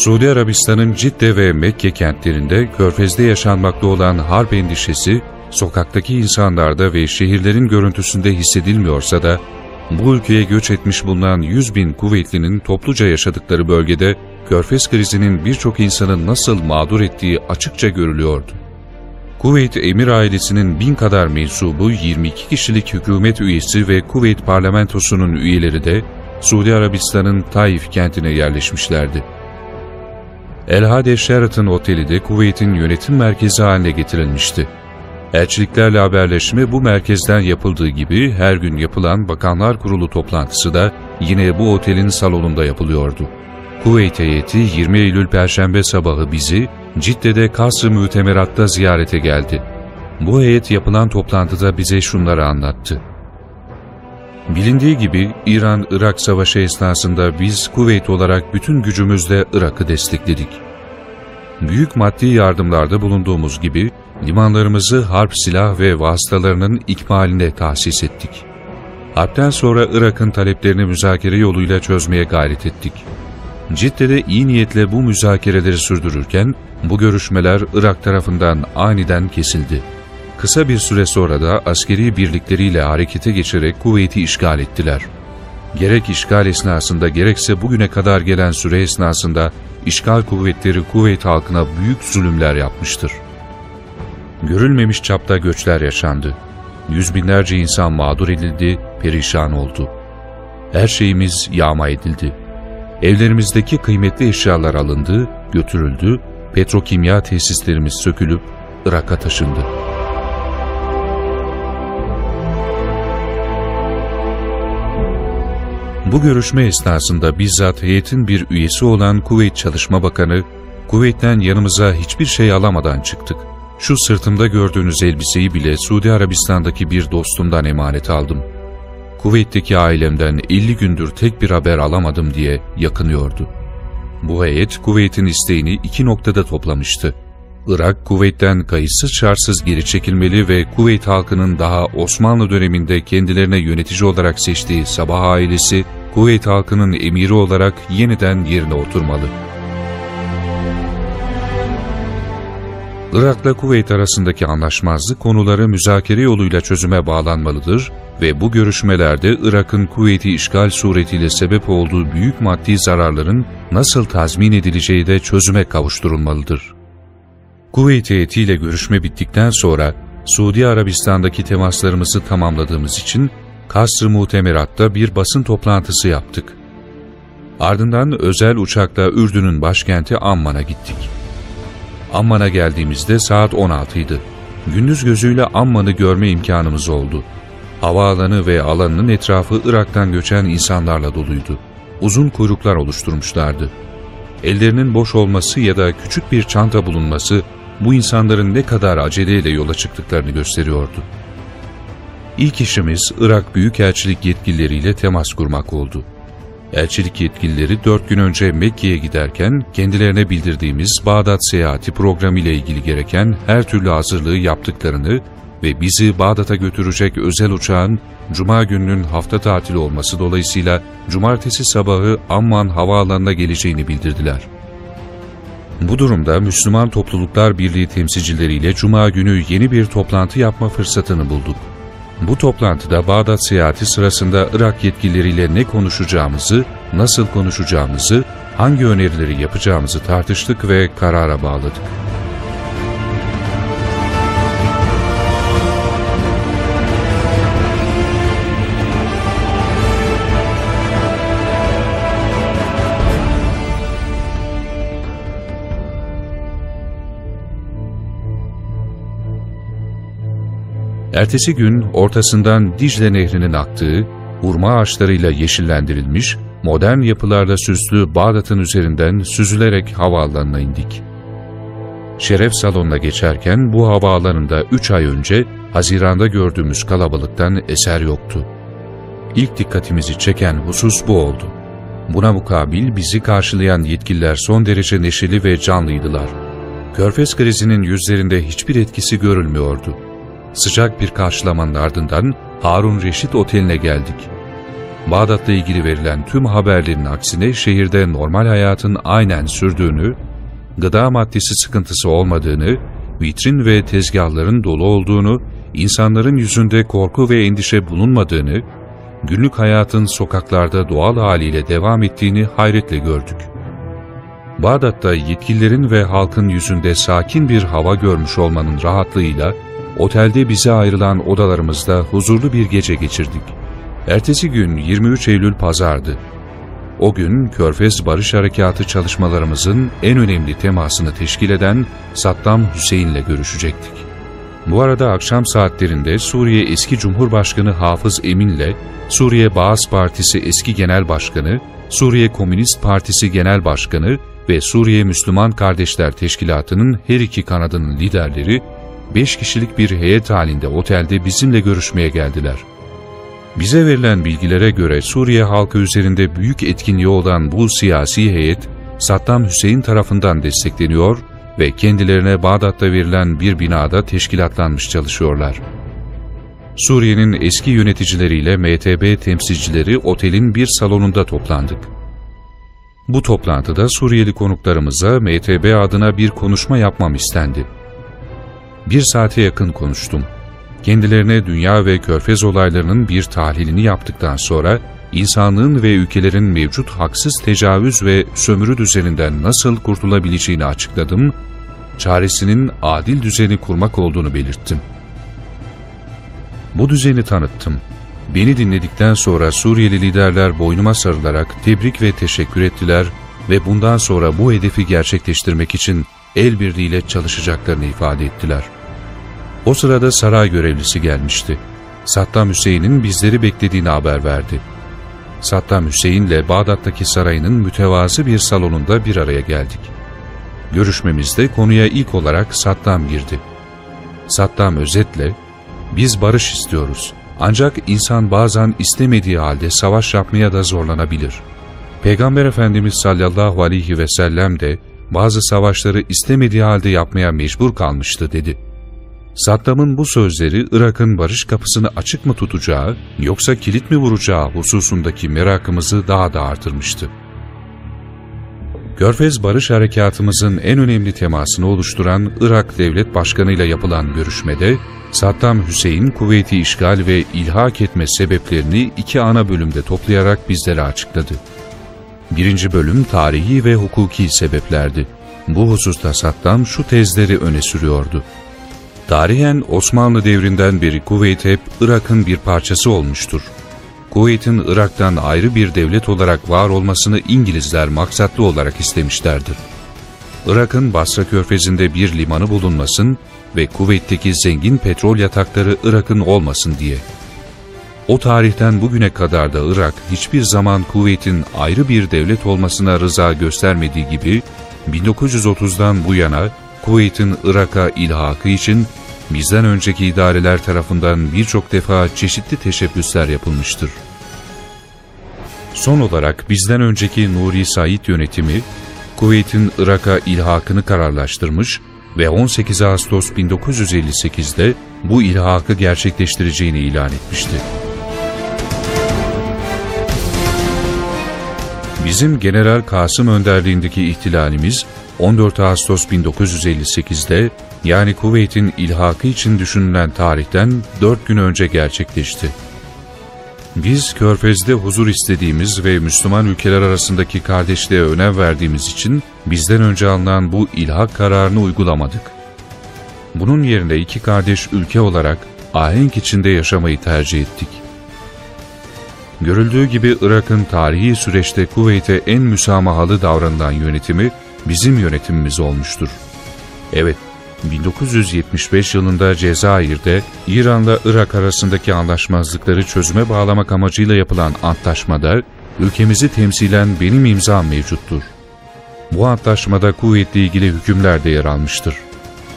Suudi Arabistan'ın Cidde ve Mekke kentlerinde körfezde yaşanmakta olan harp endişesi, sokaktaki insanlarda ve şehirlerin görüntüsünde hissedilmiyorsa da, bu ülkeye göç etmiş bulunan 100 bin kuvvetlinin topluca yaşadıkları bölgede, körfez krizinin birçok insanı nasıl mağdur ettiği açıkça görülüyordu. Kuveyt Emir ailesinin bin kadar mensubu 22 kişilik hükümet üyesi ve Kuveyt parlamentosunun üyeleri de Suudi Arabistan'ın Taif kentine yerleşmişlerdi. El Hade Sheraton Oteli de Kuveyt'in yönetim merkezi haline getirilmişti. Elçiliklerle haberleşme bu merkezden yapıldığı gibi her gün yapılan Bakanlar Kurulu toplantısı da yine bu otelin salonunda yapılıyordu. Kuveyt heyeti 20 Eylül Perşembe sabahı bizi Cidde'de Kasr-ı Mütemerat'ta ziyarete geldi. Bu heyet yapılan toplantıda bize şunları anlattı. Bilindiği gibi İran-Irak savaşı esnasında biz Kuveyt olarak bütün gücümüzle Irak'ı destekledik. Büyük maddi yardımlarda bulunduğumuz gibi limanlarımızı harp silah ve vasıtalarının ikmaline tahsis ettik. Harpten sonra Irak'ın taleplerini müzakere yoluyla çözmeye gayret ettik. Cidde'de iyi niyetle bu müzakereleri sürdürürken bu görüşmeler Irak tarafından aniden kesildi. Kısa bir süre sonra da askeri birlikleriyle harekete geçerek Kuveyt'i işgal ettiler. Gerek işgal esnasında gerekse bugüne kadar gelen süre esnasında işgal kuvvetleri Kuveyt halkına büyük zulümler yapmıştır. Görülmemiş çapta göçler yaşandı. Yüz binlerce insan mağdur edildi, perişan oldu. Her şeyimiz yağma edildi. Evlerimizdeki kıymetli eşyalar alındı, götürüldü, petrokimya tesislerimiz sökülüp Irak'a taşındı. Bu görüşme esnasında bizzat heyetin bir üyesi olan Kuveyt Çalışma Bakanı, Kuveyt'ten yanımıza hiçbir şey alamadan çıktık. Şu sırtımda gördüğünüz elbiseyi bile Suudi Arabistan'daki bir dostumdan emanet aldım. Kuveyt'teki ailemden 50 gündür tek bir haber alamadım diye yakınıyordu. Bu heyet Kuveyt'in isteğini iki noktada toplamıştı. Irak, Kuveyt'ten kayıtsız şartsız geri çekilmeli ve Kuveyt halkının daha Osmanlı döneminde kendilerine yönetici olarak seçtiği Sabah ailesi, Kuveyt halkının emiri olarak yeniden yerine oturmalı. Irak'la Kuveyt arasındaki anlaşmazlık konuları müzakere yoluyla çözüme bağlanmalıdır ve bu görüşmelerde Irak'ın Kuveyt'i işgal suretiyle sebep olduğu büyük maddi zararların nasıl tazmin edileceği de çözüme kavuşturulmalıdır. Kuveyt heyetiyle görüşme bittikten sonra Suudi Arabistan'daki temaslarımızı tamamladığımız için Kasr-ı Mutemerat'ta bir basın toplantısı yaptık. Ardından özel uçakla Ürdün'ün başkenti Amman'a gittik. Amman'a geldiğimizde saat 16 idi. Gündüz gözüyle Amman'ı görme imkanımız oldu. Havaalanı ve alanının etrafı Irak'tan göçen insanlarla doluydu. Uzun kuyruklar oluşturmuşlardı. Ellerinin boş olması ya da küçük bir çanta bulunması bu insanların ne kadar aceleyle yola çıktıklarını gösteriyordu. İlk işimiz Irak Büyükelçilik yetkilileriyle temas kurmak oldu. Elçilik yetkilileri dört gün önce Mekke'ye giderken kendilerine bildirdiğimiz Bağdat seyahati programı ile ilgili gereken her türlü hazırlığı yaptıklarını ve bizi Bağdat'a götürecek özel uçağın Cuma gününün hafta tatili olması dolayısıyla Cumartesi sabahı Amman havaalanına geleceğini bildirdiler. Bu durumda Müslüman Topluluklar Birliği temsilcileriyle Cuma günü yeni bir toplantı yapma fırsatını bulduk. Bu toplantıda Bağdat seyahati sırasında Irak yetkilileriyle ne konuşacağımızı, nasıl konuşacağımızı, hangi önerileri yapacağımızı tartıştık ve karara bağladık. Ertesi gün ortasından Dicle Nehri'nin aktığı, hurma ağaçlarıyla yeşillendirilmiş, modern yapılarla süslü Bağdat'ın üzerinden süzülerek havaalanına indik. Şeref salonuna geçerken bu havaalanında 3 ay önce Haziran'da gördüğümüz kalabalıktan eser yoktu. İlk dikkatimizi çeken husus bu oldu. Buna mukabil bizi karşılayan yetkililer son derece neşeli ve canlıydılar. Körfez krizinin yüzlerinde hiçbir etkisi görülmüyordu. Sıcak bir karşılamanın ardından Harun Reşit Oteli'ne geldik. Bağdat'la ilgili verilen tüm haberlerin aksine şehirde normal hayatın aynen sürdüğünü, gıda maddesi sıkıntısı olmadığını, vitrin ve tezgahların dolu olduğunu, insanların yüzünde korku ve endişe bulunmadığını, günlük hayatın sokaklarda doğal haliyle devam ettiğini hayretle gördük. Bağdat'ta yetkililerin ve halkın yüzünde sakin bir hava görmüş olmanın rahatlığıyla, otelde bize ayrılan odalarımızda huzurlu bir gece geçirdik. Ertesi gün 23 Eylül Pazardı. O gün Körfez Barış Harekatı çalışmalarımızın en önemli temasını teşkil eden Saddam Hüseyin'le görüşecektik. Bu arada akşam saatlerinde Suriye eski Cumhurbaşkanı Hafız Emin'le Suriye Bağız Partisi eski Genel Başkanı, Suriye Komünist Partisi Genel Başkanı ve Suriye Müslüman Kardeşler Teşkilatı'nın her iki kanadının liderleri 5 kişilik bir heyet halinde otelde bizimle görüşmeye geldiler. Bize verilen bilgilere göre Suriye halkı üzerinde büyük etkinliği olan bu siyasi heyet, Saddam Hüseyin tarafından destekleniyor ve kendilerine Bağdat'ta verilen bir binada teşkilatlanmış çalışıyorlar. Suriye'nin eski yöneticileriyle MTB temsilcileri otelin bir salonunda toplandık. Bu toplantıda Suriyeli konuklarımıza MTB adına bir konuşma yapmam istendi. Bir saate yakın konuştum. Kendilerine dünya ve körfez olaylarının bir tahlilini yaptıktan sonra insanlığın ve ülkelerin mevcut haksız tecavüz ve sömürü düzeninden nasıl kurtulabileceğini açıkladım, çaresinin adil düzeni kurmak olduğunu belirttim. Bu düzeni tanıttım. Beni dinledikten sonra Suriyeli liderler boynuma sarılarak tebrik ve teşekkür ettiler ve bundan sonra bu hedefi gerçekleştirmek için el birliğiyle çalışacaklarını ifade ettiler. O sırada saray görevlisi gelmişti. Saddam Hüseyin'in bizleri beklediğini haber verdi. Saddam Hüseyin ile Bağdat'taki sarayının mütevazı bir salonunda bir araya geldik. Görüşmemizde konuya ilk olarak Saddam girdi. Saddam özetle, biz barış istiyoruz. Ancak insan bazen istemediği halde savaş yapmaya da zorlanabilir. Peygamber Efendimiz sallallahu aleyhi ve sellem de bazı savaşları istemediği halde yapmaya mecbur kalmıştı dedi. Saddam'ın bu sözleri Irak'ın barış kapısını açık mı tutacağı yoksa kilit mi vuracağı hususundaki merakımızı daha da artırmıştı. Körfez Barış Harekatımızın en önemli temasını oluşturan Irak Devlet Başkanı ile yapılan görüşmede Saddam Hüseyin kuvveti işgal ve ilhak etme sebeplerini iki ana bölümde toplayarak bizlere açıkladı. Birinci bölüm tarihi ve hukuki sebeplerdi. Bu hususta Saddam şu tezleri öne sürüyordu. Tarihen Osmanlı devrinden beri Kuveyt hep Irak'ın bir parçası olmuştur. Kuveyt'in Irak'tan ayrı bir devlet olarak var olmasını İngilizler maksatlı olarak istemişlerdir. Irak'ın Basra körfezinde bir limanı bulunmasın ve Kuveyt'teki zengin petrol yatakları Irak'ın olmasın diye. O tarihten bugüne kadar da Irak hiçbir zaman Kuveyt'in ayrı bir devlet olmasına rıza göstermediği gibi 1930'dan bu yana Kuveyt'in Irak'a ilhakı için bizden önceki idareler tarafından birçok defa çeşitli teşebbüsler yapılmıştır. Son olarak bizden önceki Nuri Said yönetimi, Kuveyt'in Irak'a ilhakını kararlaştırmış ve 18 Ağustos 1958'de bu ilhakı gerçekleştireceğini ilan etmişti. Bizim General Kasım önderliğindeki ihtilalimiz 14 Ağustos 1958'de yani Kuveyt'in ilhakı için düşünülen tarihten 4 gün önce gerçekleşti. Biz Körfez'de huzur istediğimiz ve Müslüman ülkeler arasındaki kardeşliğe önem verdiğimiz için bizden önce alınan bu ilhak kararını uygulamadık. Bunun yerine iki kardeş ülke olarak ahenk içinde yaşamayı tercih ettik. Görüldüğü gibi Irak'ın tarihi süreçte Kuveyt'e en müsamahalı davranılan yönetimi bizim yönetimimiz olmuştur. Evet, 1975 yılında Cezayir'de İran'la Irak arasındaki anlaşmazlıkları çözüme bağlamak amacıyla yapılan antlaşmada ülkemizi temsilen benim imzam mevcuttur. Bu antlaşmada kuvvetle ilgili hükümler de yer almıştır.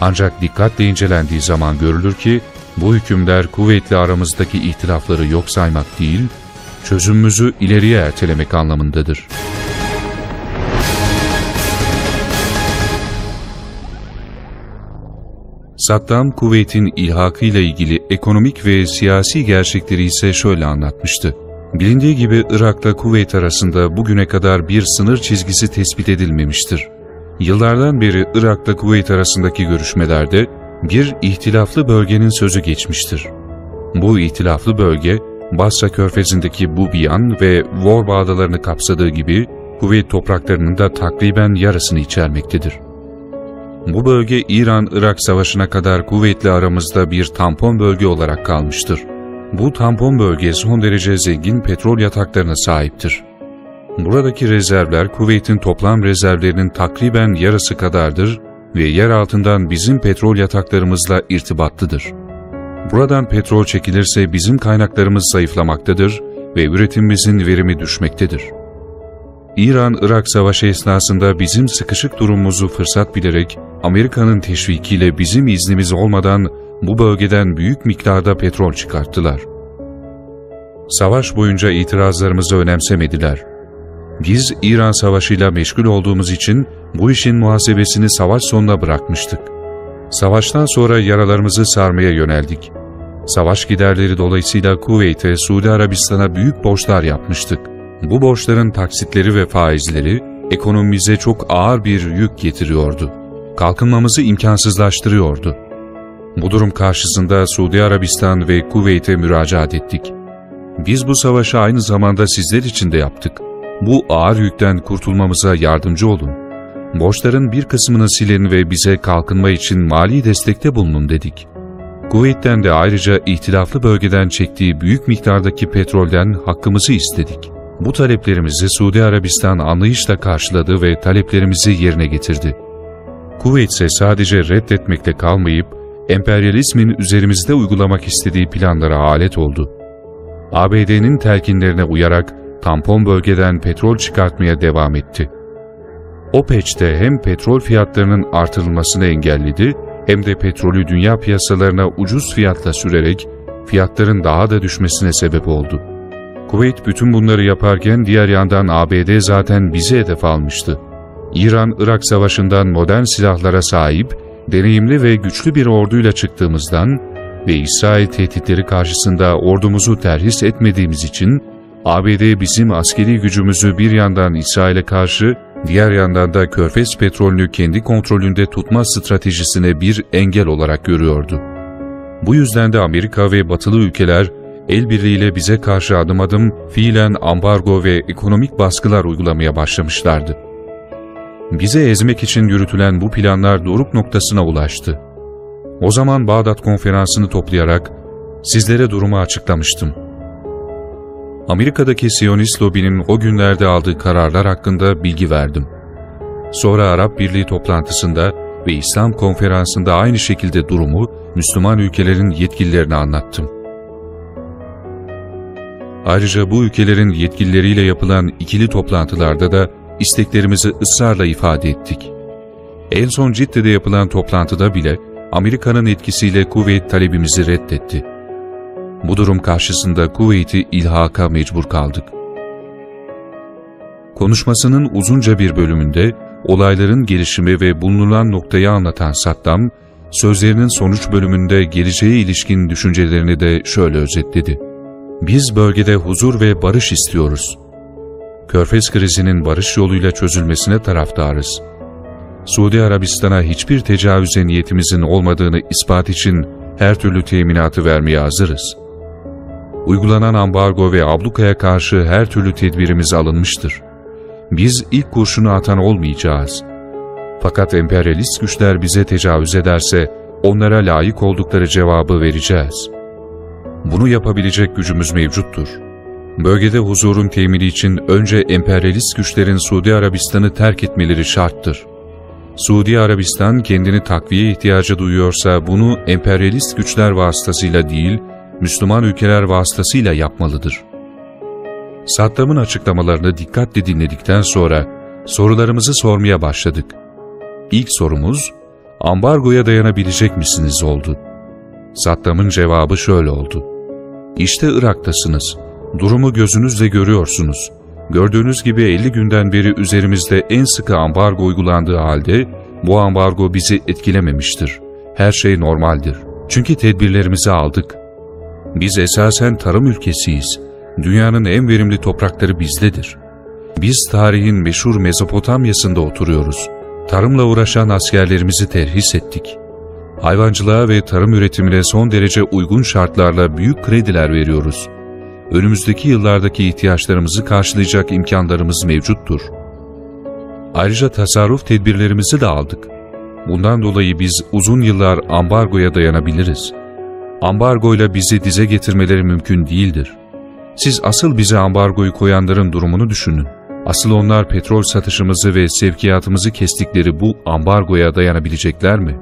Ancak dikkatle incelendiği zaman görülür ki bu hükümler kuvvetle aramızdaki ihtilafları yok saymak değil, çözümümüzü ileriye ertelemek anlamındadır. Saddam, Kuveyt'in ilhakıyla ilgili ekonomik ve siyasi gerçekleri ise şöyle anlatmıştı. Bilindiği gibi Irak'la Kuveyt arasında bugüne kadar bir sınır çizgisi tespit edilmemiştir. Yıllardan beri Irak'la Kuveyt arasındaki görüşmelerde bir ihtilaflı bölgenin sözü geçmiştir. Bu ihtilaflı bölge, Basra Körfezi'ndeki Bubiyan ve Vorba adalarını kapsadığı gibi Kuveyt topraklarının da takriben yarısını içermektedir. Bu bölge İran-Irak savaşına kadar kuvvetli aramızda bir tampon bölge olarak kalmıştır. Bu tampon bölge son derece zengin petrol yataklarına sahiptir. Buradaki rezervler Kuveyt'in toplam rezervlerinin takriben yarısı kadardır ve yer altından bizim petrol yataklarımızla irtibatlıdır. Buradan petrol çekilirse bizim kaynaklarımız zayıflamaktadır ve üretimimizin verimi düşmektedir. İran-Irak savaşı esnasında bizim sıkışık durumumuzu fırsat bilerek Amerika'nın teşvikiyle bizim iznimiz olmadan bu bölgeden büyük miktarda petrol çıkarttılar. Savaş boyunca itirazlarımızı önemsemediler. Biz İran savaşıyla meşgul olduğumuz için bu işin muhasebesini savaş sonuna bırakmıştık. Savaştan sonra yaralarımızı sarmaya yöneldik. Savaş giderleri dolayısıyla Kuveyt'e, Suudi Arabistan'a büyük borçlar yapmıştık. Bu borçların taksitleri ve faizleri ekonomimize çok ağır bir yük getiriyordu. Kalkınmamızı imkansızlaştırıyordu. Bu durum karşısında Suudi Arabistan ve Kuveyt'e müracaat ettik. Biz bu savaşı aynı zamanda sizler için de yaptık. Bu ağır yükten kurtulmamıza yardımcı olun. Borçların bir kısmını silin ve bize kalkınma için mali destekte bulunun dedik. Kuveyt'ten de ayrıca ihtilaflı bölgeden çektiği büyük miktardaki petrolden hakkımızı istedik. Bu taleplerimizi Suudi Arabistan anlayışla karşıladı ve taleplerimizi yerine getirdi. Kuveyt ise sadece reddetmekle kalmayıp, emperyalizmin üzerimizde uygulamak istediği planlara alet oldu. ABD'nin telkinlerine uyarak tampon bölgeden petrol çıkartmaya devam etti. OPEC'te hem petrol fiyatlarının artırılmasını engelledi, hem de petrolü dünya piyasalarına ucuz fiyatla sürerek fiyatların daha da düşmesine sebep oldu. Kuveyt bütün bunları yaparken diğer yandan ABD zaten bizi hedef almıştı. İran-Irak savaşından modern silahlara sahip, deneyimli ve güçlü bir orduyla çıktığımızdan ve İsrail tehditleri karşısında ordumuzu terhis etmediğimiz için ABD bizim askeri gücümüzü bir yandan İsrail'e karşı, diğer yandan da Körfez petrolünü kendi kontrolünde tutma stratejisine bir engel olarak görüyordu. Bu yüzden de Amerika ve batılı ülkeler el birliğiyle bize karşı adım adım fiilen ambargo ve ekonomik baskılar uygulamaya başlamışlardı. Bize ezmek için yürütülen bu planlar doruk noktasına ulaştı. O zaman Bağdat konferansını toplayarak sizlere durumu açıklamıştım. Amerika'daki Siyonist lobinin o günlerde aldığı kararlar hakkında bilgi verdim. Sonra Arap Birliği toplantısında ve İslam konferansında aynı şekilde durumu Müslüman ülkelerin yetkililerine anlattım. Ayrıca bu ülkelerin yetkilileriyle yapılan ikili toplantılarda da isteklerimizi ısrarla ifade ettik. En son Cidde'de yapılan toplantıda bile Amerika'nın etkisiyle Kuveyt talebimizi reddetti. Bu durum karşısında Kuveyt'i ilhaka mecbur kaldık. Konuşmasının uzunca bir bölümünde olayların gelişimi ve bulunulan noktayı anlatan Saddam, sözlerinin sonuç bölümünde geleceğe ilişkin düşüncelerini de şöyle özetledi. Biz bölgede huzur ve barış istiyoruz. Körfez krizinin barış yoluyla çözülmesine taraftarız. Suudi Arabistan'a hiçbir tecavüze niyetimizin olmadığını ispat için her türlü teminatı vermeye hazırız. Uygulanan ambargo ve ablukaya karşı her türlü tedbirimiz alınmıştır. Biz ilk kurşunu atan olmayacağız. Fakat emperyalist güçler bize tecavüz ederse onlara layık oldukları cevabı vereceğiz. Bunu yapabilecek gücümüz mevcuttur. Bölgede huzurun temini için önce emperyalist güçlerin Suudi Arabistan'ı terk etmeleri şarttır. Suudi Arabistan kendini takviye ihtiyacı duyuyorsa bunu emperyalist güçler vasıtasıyla değil, Müslüman ülkeler vasıtasıyla yapmalıdır. Saddam'ın açıklamalarını dikkatle dinledikten sonra sorularımızı sormaya başladık. İlk sorumuz, ambargoya dayanabilecek misiniz oldu. Saddam'ın cevabı şöyle oldu. İşte Irak'tasınız. Durumu gözünüzle görüyorsunuz. Gördüğünüz gibi 50 günden beri üzerimizde en sıkı ambargo uygulandığı halde bu ambargo bizi etkilememiştir. Her şey normaldir. Çünkü tedbirlerimizi aldık. Biz esasen tarım ülkesiyiz. Dünyanın en verimli toprakları bizdedir. Biz tarihin meşhur Mezopotamya'sında oturuyoruz. Tarımla uğraşan askerlerimizi terhis ettik. Hayvancılığa ve tarım üretimine son derece uygun şartlarla büyük krediler veriyoruz. Önümüzdeki yıllardaki ihtiyaçlarımızı karşılayacak imkanlarımız mevcuttur. Ayrıca tasarruf tedbirlerimizi de aldık. Bundan dolayı biz uzun yıllar ambargoya dayanabiliriz. Ambargoyla bizi dize getirmeleri mümkün değildir. Siz asıl bize ambargoyu koyanların durumunu düşünün. Asıl onlar petrol satışımızı ve sevkiyatımızı kestikleri bu ambargoya dayanabilecekler mi?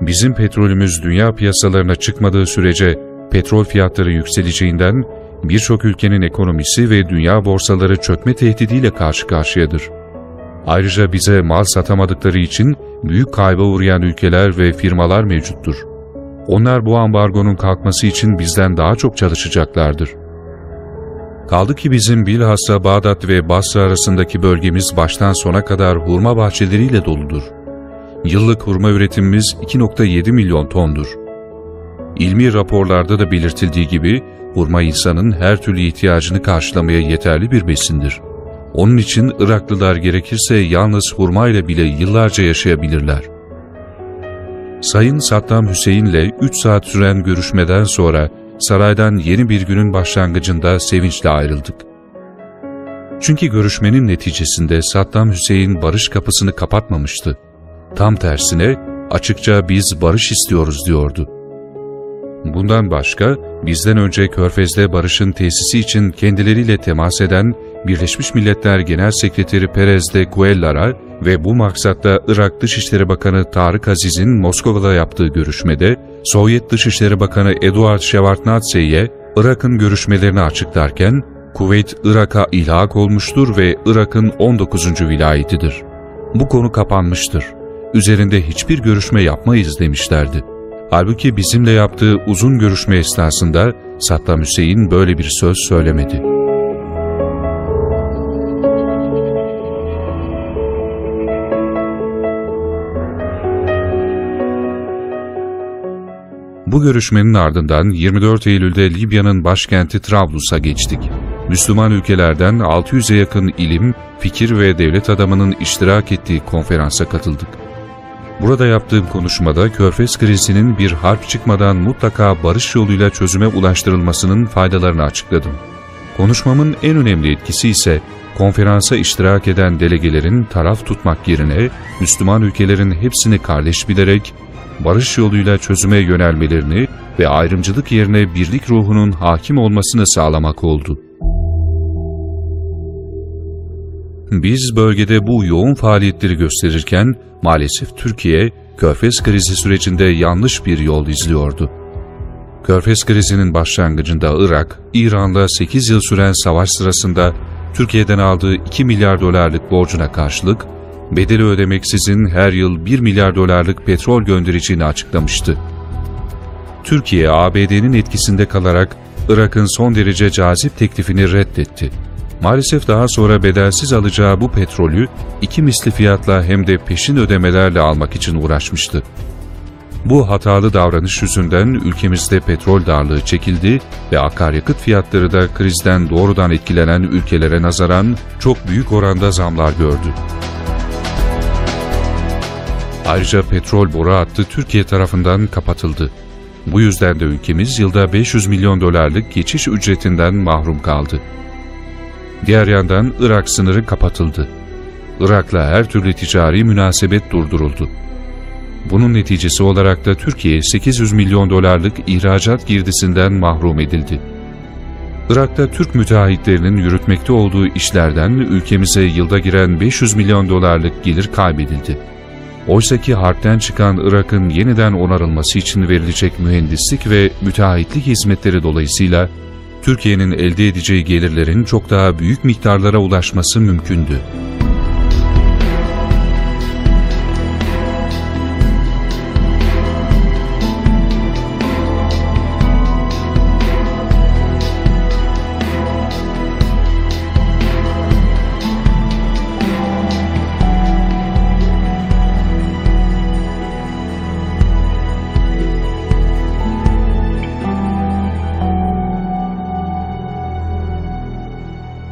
Bizim petrolümüz dünya piyasalarına çıkmadığı sürece petrol fiyatları yükseleceğinden birçok ülkenin ekonomisi ve dünya borsaları çökme tehdidiyle karşı karşıyadır. Ayrıca bize mal satamadıkları için büyük kayba uğrayan ülkeler ve firmalar mevcuttur. Onlar bu ambargonun kalkması için bizden daha çok çalışacaklardır. Kaldı ki bizim bilhassa Bağdat ve Basra arasındaki bölgemiz baştan sona kadar hurma bahçeleriyle doludur. Yıllık hurma üretimimiz 2.7 milyon tondur. İlmi raporlarda da belirtildiği gibi hurma insanın her türlü ihtiyacını karşılamaya yeterli bir besindir. Onun için Iraklılar gerekirse yalnız hurma ile bile yıllarca yaşayabilirler. Sayın Saddam Hüseyin'le 3 saat süren görüşmeden sonra saraydan yeni bir günün başlangıcında sevinçle ayrıldık. Çünkü görüşmenin neticesinde Saddam Hüseyin barış kapısını kapatmamıştı. Tam tersine açıkça biz barış istiyoruz diyordu. Bundan başka bizden önce Körfez'de barışın tesisi için kendileriyle temas eden Birleşmiş Milletler Genel Sekreteri Perez de Cuellar'a ve bu maksatta Irak Dışişleri Bakanı Tarık Aziz'in Moskova'da yaptığı görüşmede Sovyet Dışişleri Bakanı Eduard Shevardnadze'ye Irak'ın görüşmelerini açıklarken Kuveyt Irak'a ilhak olmuştur ve Irak'ın 19. vilayetidir. Bu konu kapanmıştır. Üzerinde hiçbir görüşme yapmayız demişlerdi. Halbuki bizimle yaptığı uzun görüşme esnasında Saddam Hüseyin böyle bir söz söylemedi. Bu görüşmenin ardından 24 Eylül'de Libya'nın başkenti Trablus'a geçtik. Müslüman ülkelerden 600'e yakın ilim, fikir ve devlet adamının iştirak ettiği konferansa katıldık. Burada yaptığım konuşmada Körfez krizinin bir harp çıkmadan mutlaka barış yoluyla çözüme ulaştırılmasının faydalarını açıkladım. Konuşmamın en önemli etkisi ise konferansa iştirak eden delegelerin taraf tutmak yerine Müslüman ülkelerin hepsini kardeş bilerek barış yoluyla çözüme yönelmelerini ve ayrımcılık yerine birlik ruhunun hakim olmasını sağlamak oldu. Biz bölgede bu yoğun faaliyetleri gösterirken maalesef Türkiye, Körfez krizi sürecinde yanlış bir yol izliyordu. Körfez krizinin başlangıcında Irak, İran'la 8 yıl süren savaş sırasında Türkiye'den aldığı 2 milyar dolarlık borcuna karşılık bedeli ödemeksizin her yıl 1 milyar dolarlık petrol göndereceğini açıklamıştı. Türkiye, ABD'nin etkisinde kalarak Irak'ın son derece cazip teklifini reddetti. Maalesef daha sonra bedelsiz alacağı bu petrolü iki misli fiyatla hem de peşin ödemelerle almak için uğraşmıştı. Bu hatalı davranış yüzünden ülkemizde petrol darlığı çekildi ve akaryakıt fiyatları da krizden doğrudan etkilenen ülkelere nazaran çok büyük oranda zamlar gördü. Ayrıca petrol boru hattı Türkiye tarafından kapatıldı. Bu yüzden de ülkemiz yılda 500 milyon dolarlık geçiş ücretinden mahrum kaldı. Diğer yandan Irak sınırı kapatıldı. Irak'la her türlü ticari münasebet durduruldu. Bunun neticesi olarak da Türkiye 800 milyon dolarlık ihracat girdisinden mahrum edildi. Irak'ta Türk müteahhitlerinin yürütmekte olduğu işlerden ülkemize yılda giren 500 milyon dolarlık gelir kaybedildi. Oysaki harpten çıkan Irak'ın yeniden onarılması için verilecek mühendislik ve müteahhitlik hizmetleri dolayısıyla Türkiye'nin elde edeceği gelirlerin çok daha büyük miktarlara ulaşması mümkündü.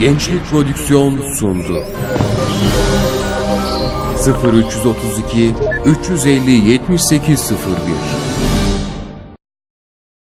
Gençlik Prodüksiyon sundu. 0332 350 7801